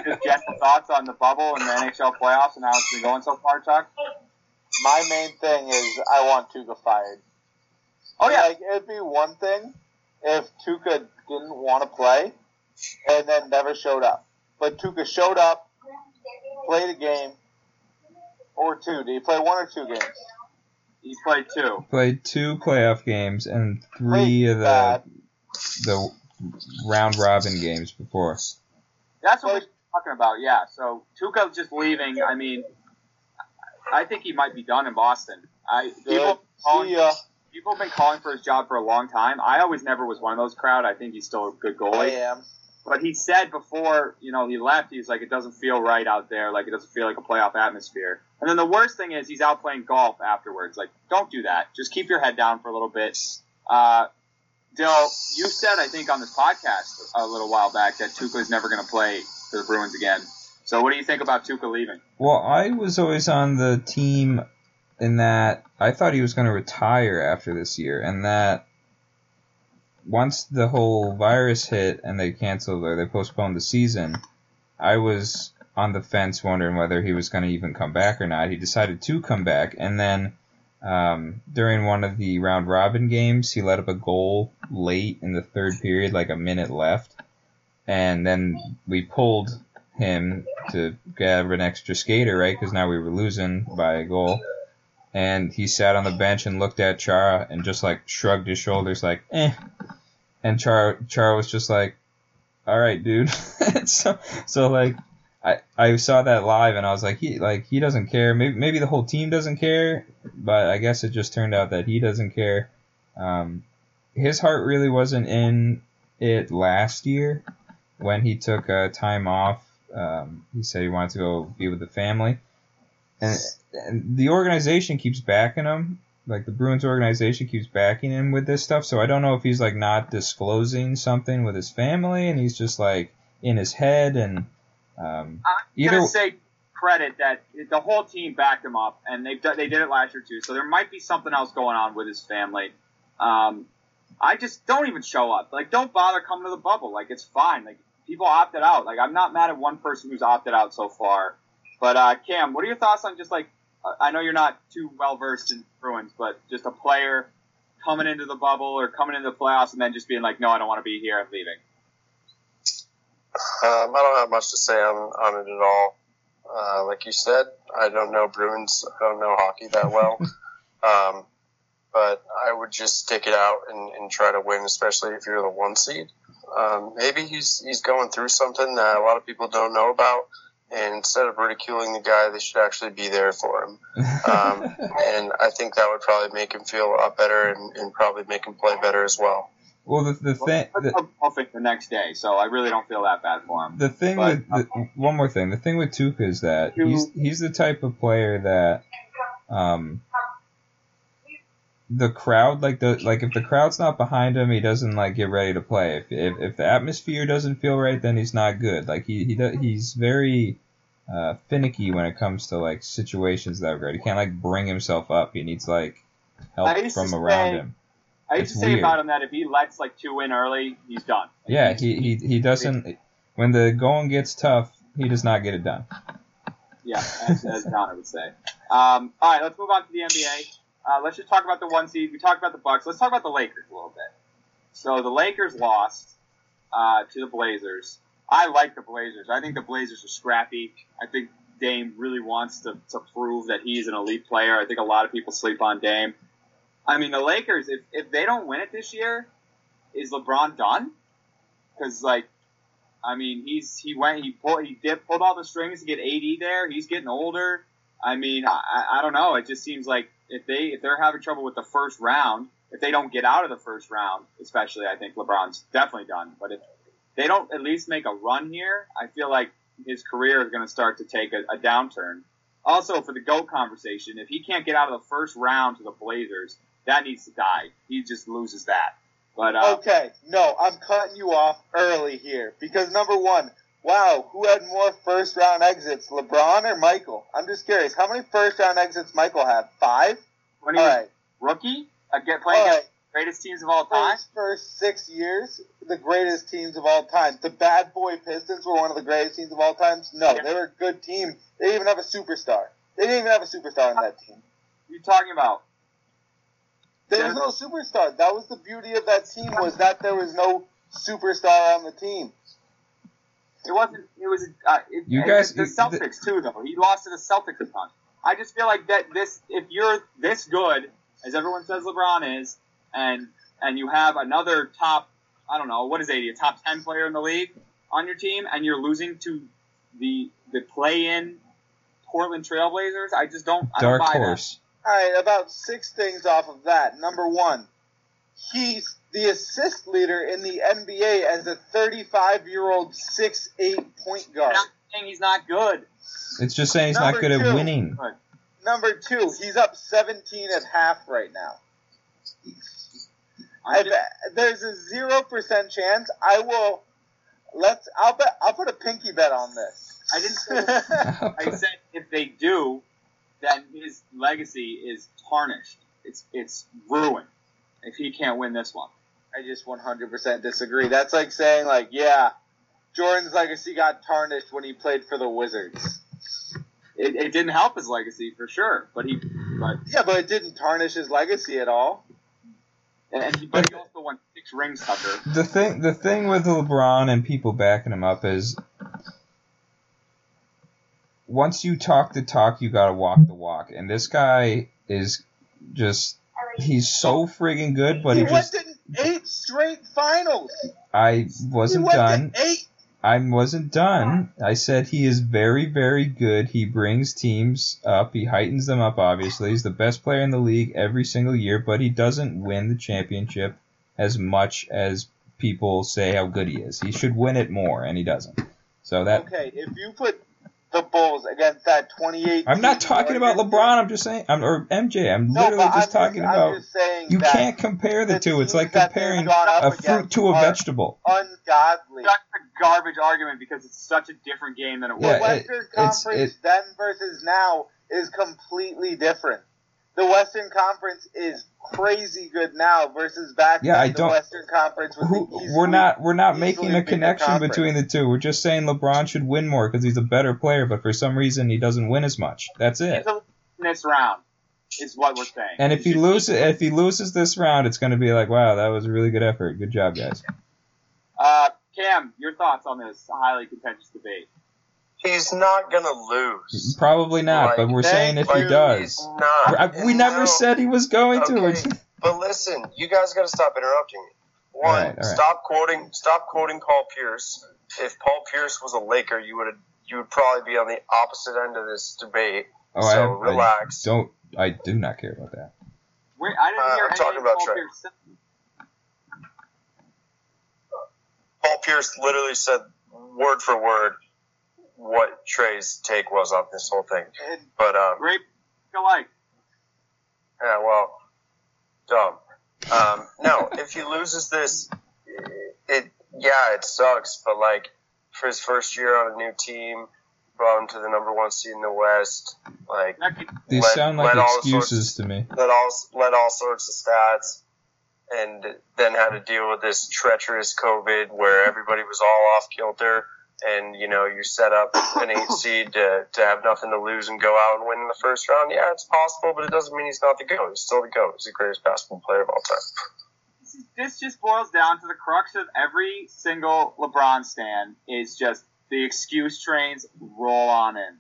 [SPEAKER 1] just general thoughts on the bubble and the NHL playoffs and how it's been going so far, Chuck.
[SPEAKER 2] My main thing is I want Tuukka fired.
[SPEAKER 1] Oh yeah,
[SPEAKER 2] Like, it'd be one thing if Tuukka didn't want to play and then never showed up. But Tuukka showed up, played a game, or two. Did he play one or two games?
[SPEAKER 1] he played two.
[SPEAKER 3] Played two playoff games and three
[SPEAKER 2] Played
[SPEAKER 3] of the
[SPEAKER 2] bad.
[SPEAKER 3] the round robin games before.
[SPEAKER 1] That's what we're talking about. Yeah. So Tuukka's just leaving. I mean, I think he might be done in Boston. I
[SPEAKER 2] Good.
[SPEAKER 1] people calling,
[SPEAKER 2] See ya.
[SPEAKER 1] people have been calling for his job for a long time. I always never was one of those crowd. I think he's still a good goalie.
[SPEAKER 2] I
[SPEAKER 1] goalie.
[SPEAKER 2] am.
[SPEAKER 1] But he said before, you know, he left, he's like, it doesn't feel right out there. Like, it doesn't feel like a playoff atmosphere. And then the worst thing is he's out playing golf afterwards. Like, don't do that. Just keep your head down for a little bit. Uh, Dill, you said, I think, on this podcast a little while back that Tuukka is never going to play for the Bruins again. So what do you think about Tuukka leaving?
[SPEAKER 3] Well, I was always on the team in that I thought he was going to retire after this year, and that once the whole virus hit and they canceled or they postponed the season, I was on the fence wondering whether he was going to even come back or not. He decided to come back, and then um, during one of the round robin games, he let up a goal late in the third period, like a minute left, and then we pulled him to grab an extra skater, right? Because now we were losing by a goal. And he sat on the bench and looked at Chara and just like shrugged his shoulders, like, eh. And Char Chara was just like, all right, dude. so, so like, I, I saw that live and I was like, he like he doesn't care. Maybe maybe the whole team doesn't care, but I guess it just turned out that he doesn't care. Um, his heart really wasn't in it last year, when he took uh, time off. Um, he said he wanted to go be with the family, and, and the organization keeps backing him. Like the Bruins organization keeps backing him with this stuff. So I don't know if he's like not disclosing something with his family, and he's just like in his head and. Um,
[SPEAKER 1] I'm
[SPEAKER 3] Either-
[SPEAKER 1] gonna say credit that the whole team backed him up, and they they did it last year too. So there might be something else going on with his family. Um, I just don't even show up. Like, don't bother coming to the bubble. Like, it's fine. Like, people opted out. Like, I'm not mad at one person who's opted out so far. But uh, Cam, what are your thoughts on just like? I know you're not too well versed in Bruins, but just a player coming into the bubble or coming into the playoffs and then just being like, no, I don't want to be here. I'm leaving.
[SPEAKER 4] Um, I don't have much to say on, on it at all. Uh, like you said, I don't know Bruins. I don't know hockey that well. um, but I would just stick it out and, and try to win, especially if you're the one seed. Um, maybe he's he's going through something that a lot of people don't know about, and instead of ridiculing the guy, they should actually be there for him. Um, and I think that would probably make him feel a lot better and, and probably make him play better as well.
[SPEAKER 3] well, the the thing. The,
[SPEAKER 1] Perfect the next day, so I really don't feel that bad for him.
[SPEAKER 3] The thing
[SPEAKER 1] But-
[SPEAKER 3] with the, one more thing, the thing with Tuukka is that he's he's the type of player that um the crowd like the like if the crowd's not behind him, he doesn't like get ready to play. If if, if the atmosphere doesn't feel right, then he's not good. Like he he he's very uh, finicky when it comes to like situations that are good. He can't like bring himself up. He needs like help from around
[SPEAKER 1] say-
[SPEAKER 3] him.
[SPEAKER 1] I used
[SPEAKER 3] It's
[SPEAKER 1] to say
[SPEAKER 3] weird.
[SPEAKER 1] about him that if he lets like two in early, he's done.
[SPEAKER 3] Yeah, he, he he doesn't. When the going gets tough, he does not get it done.
[SPEAKER 1] Yeah, as, as Connor would say. Um, all right, let's move on to the NBA. Uh, let's just talk about the one seed. We talked about the Bucks. Let's talk about the Lakers a little bit. So the Lakers lost uh, to the Blazers. I like the Blazers. I think the Blazers are scrappy. I think Dame really wants to, to prove that he's an elite player. I think a lot of people sleep on Dame. I mean, the Lakers, if, if they don't win it this year, is LeBron done? Because, like, I mean, he's he went he pulled he did pulled all the strings to get AD there. He's getting older. I mean, I, I don't know. It just seems like if they if they're having trouble with the first round, if they don't get out of the first round, especially, I think LeBron's definitely done. But if they don't at least make a run here, I feel like his career is going to start to take a, a downturn. Also, for the GOAT conversation, if he can't get out of the first round to the Blazers, that needs to die. He just loses that. But uh,
[SPEAKER 2] Okay, no, I'm cutting you off early here because number one, wow, who had more first round exits, LeBron or Michael? I'm just curious, how many first round exits Michael had? Five.
[SPEAKER 1] when he
[SPEAKER 2] All
[SPEAKER 1] was
[SPEAKER 2] right,
[SPEAKER 1] rookie, get playing
[SPEAKER 2] all right.
[SPEAKER 1] the greatest teams of all time.
[SPEAKER 2] his first six years, the greatest teams of all time. The Bad Boy Pistons were one of the greatest teams of all time. No,
[SPEAKER 1] Yeah.
[SPEAKER 2] they were a good team. They didn't even have a superstar. They didn't even have a superstar on that team.
[SPEAKER 1] What are you talking about?
[SPEAKER 2] There was no superstar. That was the beauty of that team was that there was no superstar on the team.
[SPEAKER 1] It wasn't. It was. Uh, it,
[SPEAKER 3] You guys-
[SPEAKER 1] the
[SPEAKER 3] you-
[SPEAKER 1] Celtics too, though. He lost to the Celtics a ton. I just feel like that. This, if you're this good, as everyone says LeBron is, and and you have another top, I don't know, what is AD, a top ten player in the league on your team, and you're losing to the the play-in Portland Trailblazers, I just don't. I
[SPEAKER 3] Dark
[SPEAKER 1] don't buy
[SPEAKER 3] horse.
[SPEAKER 2] All right, about six things off of that. Number one, he's the assist leader in the NBA as a 35 year old 6'8 point guard.
[SPEAKER 1] I'm not saying he's not good.
[SPEAKER 3] It's just saying he's
[SPEAKER 2] Number
[SPEAKER 3] not good at winning.
[SPEAKER 2] Number two, he's up 17 at half right now. I bet there's a zero percent chance I will. Let's. I'll bet. I'll put a pinky bet on this.
[SPEAKER 1] I didn't say I said if they do, then his legacy is tarnished. It's it's ruined if he can't win this one.
[SPEAKER 2] I just 100% disagree. That's like saying like, yeah, Jordan's legacy got tarnished when he played for the Wizards.
[SPEAKER 1] It, it didn't help his legacy for sure, but he but
[SPEAKER 2] Yeah, but it didn't tarnish his legacy at all.
[SPEAKER 1] and he, but he also won six rings, Tucker.
[SPEAKER 3] The thing, the thing with LeBron and people backing him up is, once you talk the talk, you gotta walk the walk. And this guy is just, he's so friggin' good, but
[SPEAKER 2] he
[SPEAKER 3] he
[SPEAKER 2] went
[SPEAKER 3] just,
[SPEAKER 2] to eight straight finals.
[SPEAKER 3] I wasn't
[SPEAKER 2] went
[SPEAKER 3] done.
[SPEAKER 2] eight.
[SPEAKER 3] I wasn't done. I said he is very, very good. He brings teams up. He heightens them up, obviously. He's the best player in the league every single year, but he doesn't win the championship as much as people say how good he is. He should win it more, and he doesn't. So that
[SPEAKER 2] Okay, if you put the Bulls against that 28.
[SPEAKER 3] I'm not talking about LeBron. I'm just saying, I'm, or MJ. I'm
[SPEAKER 2] No,
[SPEAKER 3] literally just
[SPEAKER 2] I'm
[SPEAKER 3] talking
[SPEAKER 2] I'm
[SPEAKER 3] about.
[SPEAKER 2] just saying
[SPEAKER 3] You
[SPEAKER 2] that
[SPEAKER 3] can't compare the
[SPEAKER 2] the
[SPEAKER 3] two. It's like comparing a fruit to a vegetable.
[SPEAKER 2] ungodly.
[SPEAKER 1] Such a garbage argument because it's such a different game than it
[SPEAKER 2] The
[SPEAKER 3] Yeah,
[SPEAKER 1] was.
[SPEAKER 3] it-
[SPEAKER 2] Western
[SPEAKER 3] it's-
[SPEAKER 2] Conference
[SPEAKER 3] it-
[SPEAKER 2] then versus now is completely different. The Western Conference is crazy good now versus back
[SPEAKER 3] Yeah,
[SPEAKER 2] then
[SPEAKER 3] I
[SPEAKER 2] the
[SPEAKER 3] don't-
[SPEAKER 2] Western Conference
[SPEAKER 3] Who,
[SPEAKER 2] easily,
[SPEAKER 3] we're not we're not making a
[SPEAKER 2] beat the
[SPEAKER 3] connection between the two. We're just saying LeBron should win more because he's a better player, but for some reason he doesn't win as much. That's it.
[SPEAKER 1] He's a- in this round is what we're saying.
[SPEAKER 3] And if he
[SPEAKER 1] should-
[SPEAKER 3] loses if he loses this round, it's going to be like, wow, that was a really good effort. Good job, guys.
[SPEAKER 1] uh, Cam, your thoughts on this highly contentious debate?
[SPEAKER 4] He's not gonna lose.
[SPEAKER 3] Probably not, but we're saying if he does.
[SPEAKER 4] Not.
[SPEAKER 3] I- we never
[SPEAKER 4] No.
[SPEAKER 3] said he was going to.
[SPEAKER 4] But listen, you guys got to stop interrupting me. One,
[SPEAKER 3] All right, all right.
[SPEAKER 4] stop quoting, stop quoting Paul Pierce. If Paul Pierce was a Laker, you would you would probably be on the opposite end of this debate.
[SPEAKER 3] Oh,
[SPEAKER 4] so
[SPEAKER 3] I, I
[SPEAKER 4] relax.
[SPEAKER 3] don't. I do not care about that.
[SPEAKER 1] Wait, I didn't
[SPEAKER 4] Uh,
[SPEAKER 1] hear
[SPEAKER 4] I'm talking
[SPEAKER 1] anything
[SPEAKER 4] about
[SPEAKER 1] Paul
[SPEAKER 4] Trey.
[SPEAKER 1] Pierce.
[SPEAKER 4] Paul Pierce literally said word for word what Trey's take was on this whole thing.
[SPEAKER 2] And
[SPEAKER 4] But um,
[SPEAKER 1] Great alike.
[SPEAKER 4] Yeah, well, dumb. Um, no, if he loses this, it yeah, it sucks. But like for his first year on a new team, brought him to the number one seed in the West. Like
[SPEAKER 1] That could-
[SPEAKER 3] These
[SPEAKER 4] Let-
[SPEAKER 3] sound like
[SPEAKER 4] let all the
[SPEAKER 3] excuses to me.
[SPEAKER 4] led all led all sorts of stats, and then had to deal with this treacherous COVID where everybody was all off kilter. And you know you set up an eight seed to, to have nothing to lose and go out and win in the first round. Yeah, it's possible, but it doesn't mean he's not the goat. He's still the goat. He's the greatest basketball player of all time.
[SPEAKER 1] this, is- this just boils down to the crux of every single LeBron stand is just the excuse trains roll on in.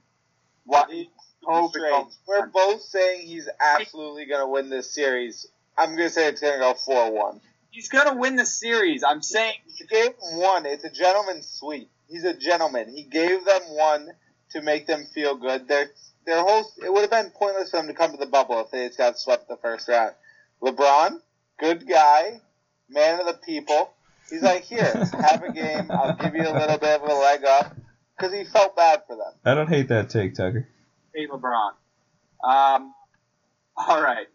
[SPEAKER 1] What?
[SPEAKER 2] It's
[SPEAKER 1] Hope it
[SPEAKER 2] strange.
[SPEAKER 1] goes-
[SPEAKER 2] We're both saying he's absolutely going to win this series. I'm going to say it's going to go 4 1.
[SPEAKER 1] He's gonna win the series. I'm saying
[SPEAKER 2] He gave them one. It's a gentleman's sweep. He's a gentleman. He gave them one to make them feel good. Their their whole it would have been pointless for them to come to the bubble if they just got swept the first round. LeBron, good guy, man of the people. He's like, here, have a game. I'll give you a little bit of a leg up because he felt bad for them.
[SPEAKER 3] I don't hate that take, Tucker.
[SPEAKER 1] hate LeBron. Um, all right.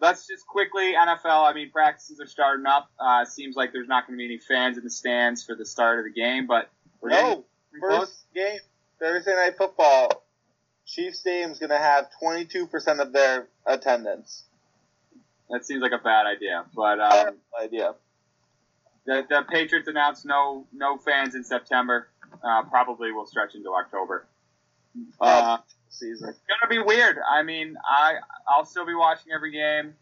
[SPEAKER 1] Let's just quickly NFL. I mean, practices are starting up. Uh, seems like there's not going to be any fans in the stands for the start of the game, but
[SPEAKER 2] No, first game Thursday night football. Chiefs Stadium's going to have 22% of their attendance.
[SPEAKER 1] That seems like a bad idea, but um,
[SPEAKER 2] Terrible idea.
[SPEAKER 1] the, the Patriots announced no no fans in September. Uh, probably will stretch into October. Uh,
[SPEAKER 2] Season.
[SPEAKER 1] it's gonna be weird. I mean, I I'll still be watching every game.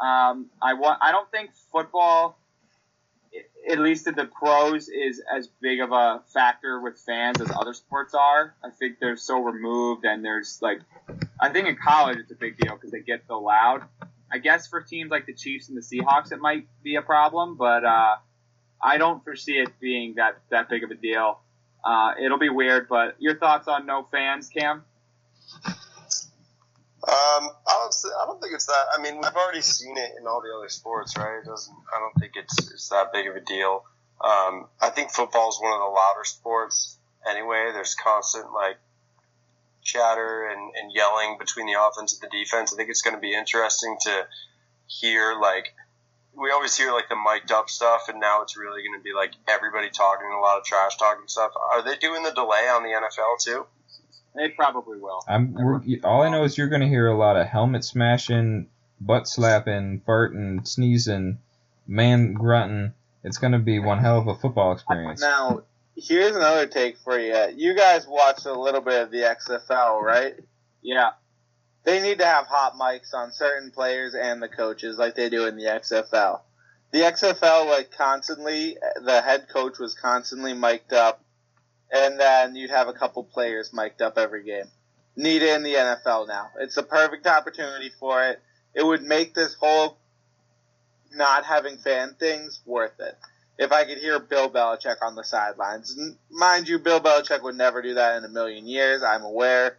[SPEAKER 1] Um, I want. I don't think football, at least at the pros, is as big of a factor with fans as other sports are. I think they're so removed, and there's like, I think in college it's a big deal because they get so loud. I guess for teams like the Chiefs and the Seahawks, it might be a problem, but uh, I don't foresee it being that that big of a deal. Uh, it'll be weird, but your thoughts on no fans, Cam?
[SPEAKER 4] Um, I don't. I don't think it's that. I mean, we've already seen it in all the other sports, right? It doesn't. I don't think it's it's that big of a deal. Um, I think football is one of the louder sports anyway. There's constant like chatter and, and yelling between the offense and the defense. I think it's going to be interesting to hear like we always hear like the mic'd up stuff, and now it's really going to be like everybody talking a lot of trash talking stuff. Are they doing the delay on the NFL too?
[SPEAKER 1] They probably will.
[SPEAKER 3] I'm. All I know is you're going to hear a lot of helmet smashing, butt slapping, farting, sneezing, man grunting. It's going to be one hell of a football experience.
[SPEAKER 2] Now, here's another take for you. You guys watched a little bit of the XFL, right?
[SPEAKER 1] Yeah.
[SPEAKER 2] They need to have hot mics on certain players and the coaches like they do in the XFL. The XFL, like constantly, the head coach was constantly mic'd up, and then you'd have a couple players mic'd up every game. Need it in the NFL now. It's a perfect opportunity for it. It would make this whole not having fan things worth it. If I could hear Bill Belichick on the sidelines, mind you, Bill Belichick would never do that in a million years. I'm aware,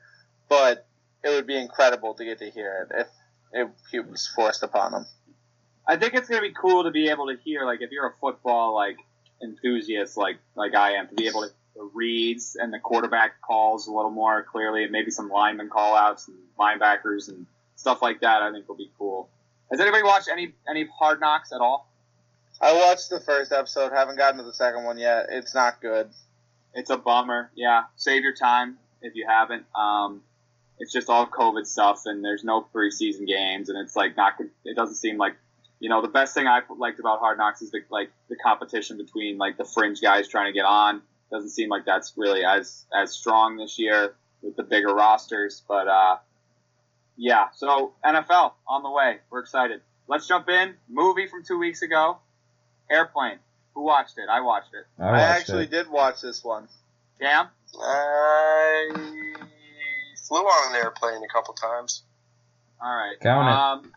[SPEAKER 2] but it would be incredible to get to hear it if it, it was forced upon him.
[SPEAKER 1] I think it's gonna be cool to be able to hear like if you're a football like enthusiast like like I am to be able to the reads and the quarterback calls a little more clearly and maybe some lineman call outs and linebackers and stuff like that I think will be cool. Has anybody watched any any hard knocks at all?
[SPEAKER 2] I watched the first episode, haven't gotten to the second one yet. It's not good.
[SPEAKER 1] It's a bummer. Yeah, save your time if you haven't. Um, it's just all COVID stuff, and there's no preseason games, and it's like not. It doesn't seem like, you know, the best thing I liked about Hard Knocks is the like the competition between like the fringe guys trying to get on. Doesn't seem like that's really as as strong this year with the bigger rosters, but uh, yeah. So NFL on the way. We're excited. Let's jump in. Movie from two weeks ago, Airplane. Who watched it? I watched it.
[SPEAKER 3] I,
[SPEAKER 2] I, actually
[SPEAKER 3] it.
[SPEAKER 2] did watch this one.
[SPEAKER 1] Damn.
[SPEAKER 4] I flew on an airplane a couple times.
[SPEAKER 1] All right.
[SPEAKER 3] Count it.
[SPEAKER 1] Um,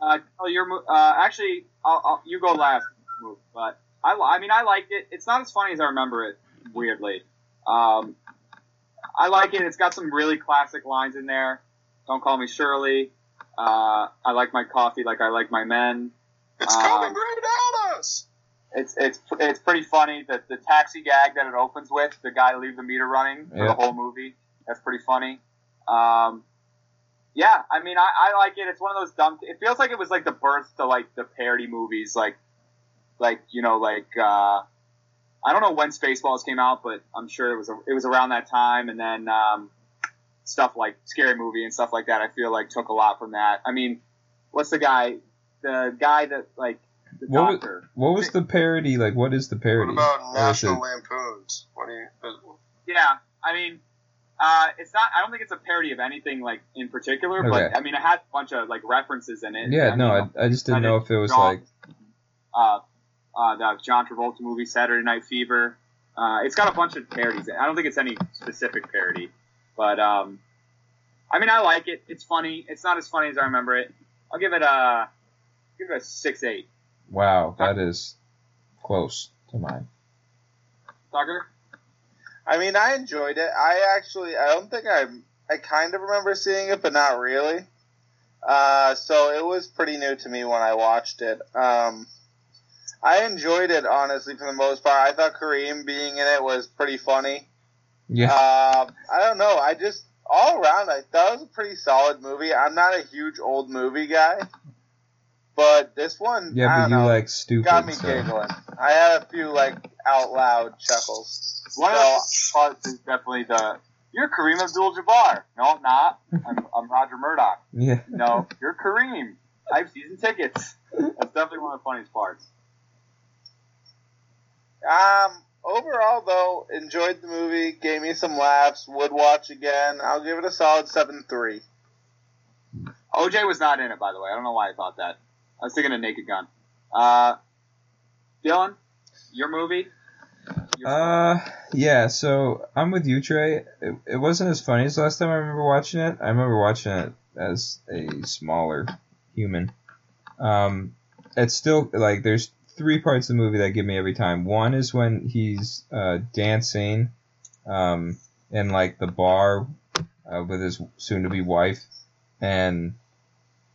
[SPEAKER 1] uh, oh, your mo- uh, actually, I'll, I'll, you go last, but I, I mean, I liked it. It's not as funny as I remember it. Weirdly, um, I like it. It's got some really classic lines in there. Don't call me Shirley. Uh, I like my coffee like I like my men.
[SPEAKER 4] It's
[SPEAKER 1] Um,
[SPEAKER 4] coming right at us.
[SPEAKER 1] It's it's it's pretty funny that the taxi gag that it opens with, the guy leave the meter running for
[SPEAKER 3] Yeah.
[SPEAKER 1] the whole movie. That's pretty funny. Um, yeah, I mean, I, I like it. It's one of those dumb. It feels like it was like the birth to like the parody movies, like like you know like uh, I don't know when Spaceballs came out, but I'm sure it was it was around that time. And then um, stuff like Scary Movie and stuff like that. I feel like took a lot from that. I mean, what's the guy? The guy that like the
[SPEAKER 3] What was- What was the parody? Like, what is the
[SPEAKER 4] What
[SPEAKER 3] parody?
[SPEAKER 4] about National Lampoons? What do you?
[SPEAKER 1] Yeah, I mean, uh, it's not. I don't think it's a parody of anything like in particular,
[SPEAKER 3] Okay.
[SPEAKER 1] but I mean, it had a bunch of like references in it.
[SPEAKER 3] Yeah,
[SPEAKER 1] I
[SPEAKER 3] no,
[SPEAKER 1] mean,
[SPEAKER 3] I, I just didn't know if it was
[SPEAKER 1] draw-
[SPEAKER 3] like.
[SPEAKER 1] uh, uh, the John Travolta movie Saturday Night Fever. Uh, it's got a bunch of parodies. I don't think it's any specific parody, but um, I mean, I like it. It's funny. It's not as funny as I remember it. I'll give it a give it a six eight.
[SPEAKER 3] Wow, that is close to mine.
[SPEAKER 1] Tucker.
[SPEAKER 2] I mean, I enjoyed it. I actually, I don't think I, I kind of remember seeing it, but not really. Uh, so it was pretty new to me when I watched it. Um, I enjoyed it honestly for the most part. I thought Kareem being in it was pretty funny.
[SPEAKER 3] Yeah,
[SPEAKER 2] Uh, I don't know. I just all around, I thought it was a pretty solid movie. I'm not a huge old movie guy, but this one,
[SPEAKER 3] yeah,
[SPEAKER 2] I
[SPEAKER 3] but
[SPEAKER 2] don't
[SPEAKER 3] you
[SPEAKER 2] know,
[SPEAKER 3] like stupid.
[SPEAKER 2] got me
[SPEAKER 3] so.
[SPEAKER 2] giggling. I had a few like out loud chuckles.
[SPEAKER 1] One of the parts is definitely the you're Kareem Abdul-Jabbar. No, I'm not. I'm, I'm Roger Murdock.
[SPEAKER 3] Yeah,
[SPEAKER 1] No, you're Kareem. I have season tickets. That's definitely one of the funniest parts.
[SPEAKER 2] Um, overall though, enjoyed the movie, gave me some laughs, would watch again. I'll give it a solid seven three.
[SPEAKER 1] OJ was not in it, by the way. I don't know why I thought that. I was thinking of Naked Gun. Uh, Dylan, your movie? Your-
[SPEAKER 3] Uh, yeah. So I'm with you, Trey. It, it wasn't as funny as last time I remember watching it. I remember watching it as a smaller human. Um, it's still like there's three parts of the movie that give me every time. One is when he's uh, dancing, um, in like the bar uh, with his soon-to-be wife, and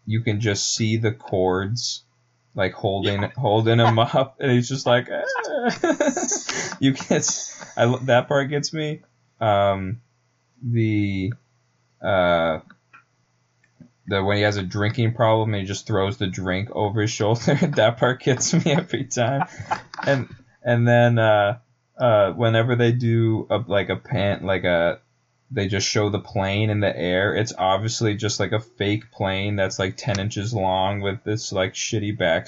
[SPEAKER 3] you can just see the chords like holding holding him up, and he's just like, "Ah." you get I that part gets me. Um, the uh, the when he has a drinking problem and he just throws the drink over his shoulder, that part gets me every time. And and then uh, uh, whenever they do a, like a pant like a they just show the plane in the air. It's obviously just like a fake plane that's like ten inches long with this like shitty back,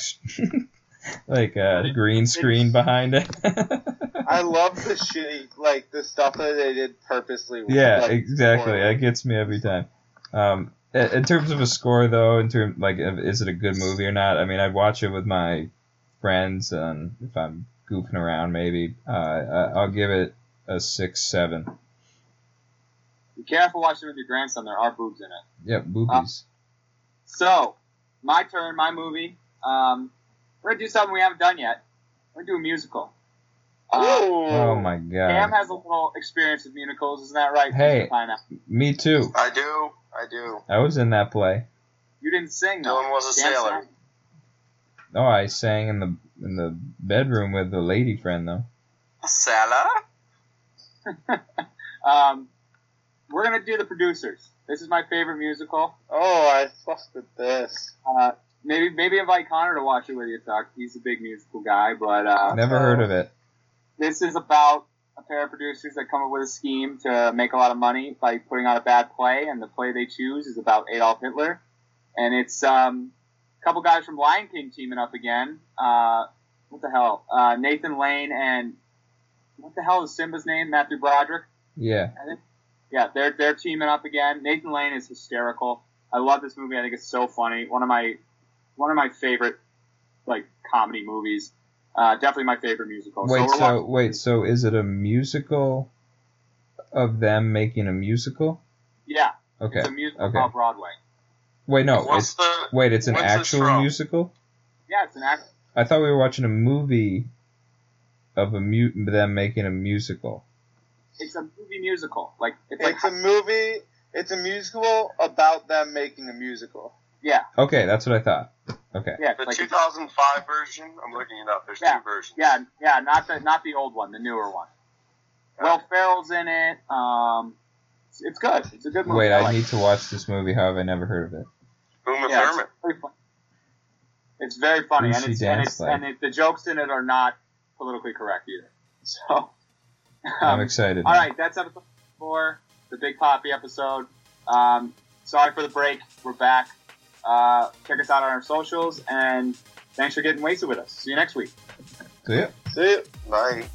[SPEAKER 3] like a green screen behind it.
[SPEAKER 2] I love the shitty like the stuff that they did purposely.
[SPEAKER 3] yeah,
[SPEAKER 2] like,
[SPEAKER 3] exactly.
[SPEAKER 2] it.
[SPEAKER 3] Gets me every time. Um, in in terms of a score, though, in terms like is it a good movie or not? I mean, I'd watch it with my friends, and if I'm goofing around, maybe uh, I- I'll give it a six, seven.
[SPEAKER 1] Be careful watching with your grandson. There are boobs in it.
[SPEAKER 3] Yep, boobies.
[SPEAKER 1] So, my turn, my movie. Um, we're gonna do something we haven't done yet. We're gonna do a musical. Uh,
[SPEAKER 3] oh my god!
[SPEAKER 1] Cam has a little experience with musicals, isn't that right?
[SPEAKER 3] Hey. Me too.
[SPEAKER 4] I do. I do.
[SPEAKER 3] I was in that play.
[SPEAKER 1] You didn't sing though.
[SPEAKER 4] Dylan was a
[SPEAKER 1] Cam
[SPEAKER 4] sailor.
[SPEAKER 1] sang.
[SPEAKER 3] No, I sang in the in the bedroom with the lady friend though.
[SPEAKER 4] Salah?
[SPEAKER 1] Um, we're gonna do the producers. This is my favorite musical.
[SPEAKER 2] Oh, I fucked with this.
[SPEAKER 1] Uh, maybe maybe invite Connor to watch it with you, Tuck. He's a big musical guy, but uh,
[SPEAKER 3] Never heard of it.
[SPEAKER 1] this is about a pair of producers that come up with a scheme to make a lot of money by putting out a bad play, and the play they choose is about Adolf Hitler, and it's um, a couple guys from Lion King teaming up again. Uh, what the hell? Uh, Nathan Lane and what the hell is Simba's name? Matthew Broderick.
[SPEAKER 3] Yeah.
[SPEAKER 1] Yeah, they're they're teaming up again. Nathan Lane is hysterical. I love this movie. I think it's so funny. One of my one of my favorite like comedy movies. Uh, definitely my favorite musical.
[SPEAKER 3] Wait,
[SPEAKER 1] we're
[SPEAKER 3] so
[SPEAKER 1] watching-
[SPEAKER 3] wait, so is it a musical of them making a musical?
[SPEAKER 1] yeah,
[SPEAKER 3] Okay.
[SPEAKER 1] it's a musical
[SPEAKER 3] okay.
[SPEAKER 1] about Broadway.
[SPEAKER 3] Wait, no. It's,
[SPEAKER 4] the
[SPEAKER 3] wait, it's an actual musical.
[SPEAKER 1] Yeah, it's an act.
[SPEAKER 3] I thought we were watching a movie of a mu- them making a musical.
[SPEAKER 1] It's a movie musical. Like it's like
[SPEAKER 2] It's a movie. It's a musical about them making a musical.
[SPEAKER 1] Yeah,
[SPEAKER 3] Okay, that's what I thought. Okay.
[SPEAKER 1] yeah,
[SPEAKER 4] the
[SPEAKER 1] like
[SPEAKER 4] 2005 version? I'm looking it up. There's
[SPEAKER 1] Yeah.
[SPEAKER 4] two versions.
[SPEAKER 1] yeah, yeah. Not the not the old one, the newer one. Will Ferrell's in it. Um, it's, it's good. It's a good movie.
[SPEAKER 3] Wait,
[SPEAKER 1] I
[SPEAKER 3] I
[SPEAKER 1] like
[SPEAKER 3] need to watch this movie. How have I never heard of it?
[SPEAKER 4] Uma
[SPEAKER 1] Yeah,
[SPEAKER 4] Thurman.
[SPEAKER 1] It's very, it's very funny, and
[SPEAKER 3] Lucy
[SPEAKER 1] it's, and, it's,
[SPEAKER 3] like.
[SPEAKER 1] and it, the jokes in it are not politically correct either. So,
[SPEAKER 3] I'm
[SPEAKER 1] um,
[SPEAKER 3] excited.
[SPEAKER 1] all
[SPEAKER 3] now.
[SPEAKER 1] right, that's episode four, the Big Poppy episode. Um, sorry for the break. We're back. Uh, check us out on our socials, and thanks for getting wasted with us. See you next week.
[SPEAKER 3] See ya.
[SPEAKER 2] See ya.
[SPEAKER 4] Night.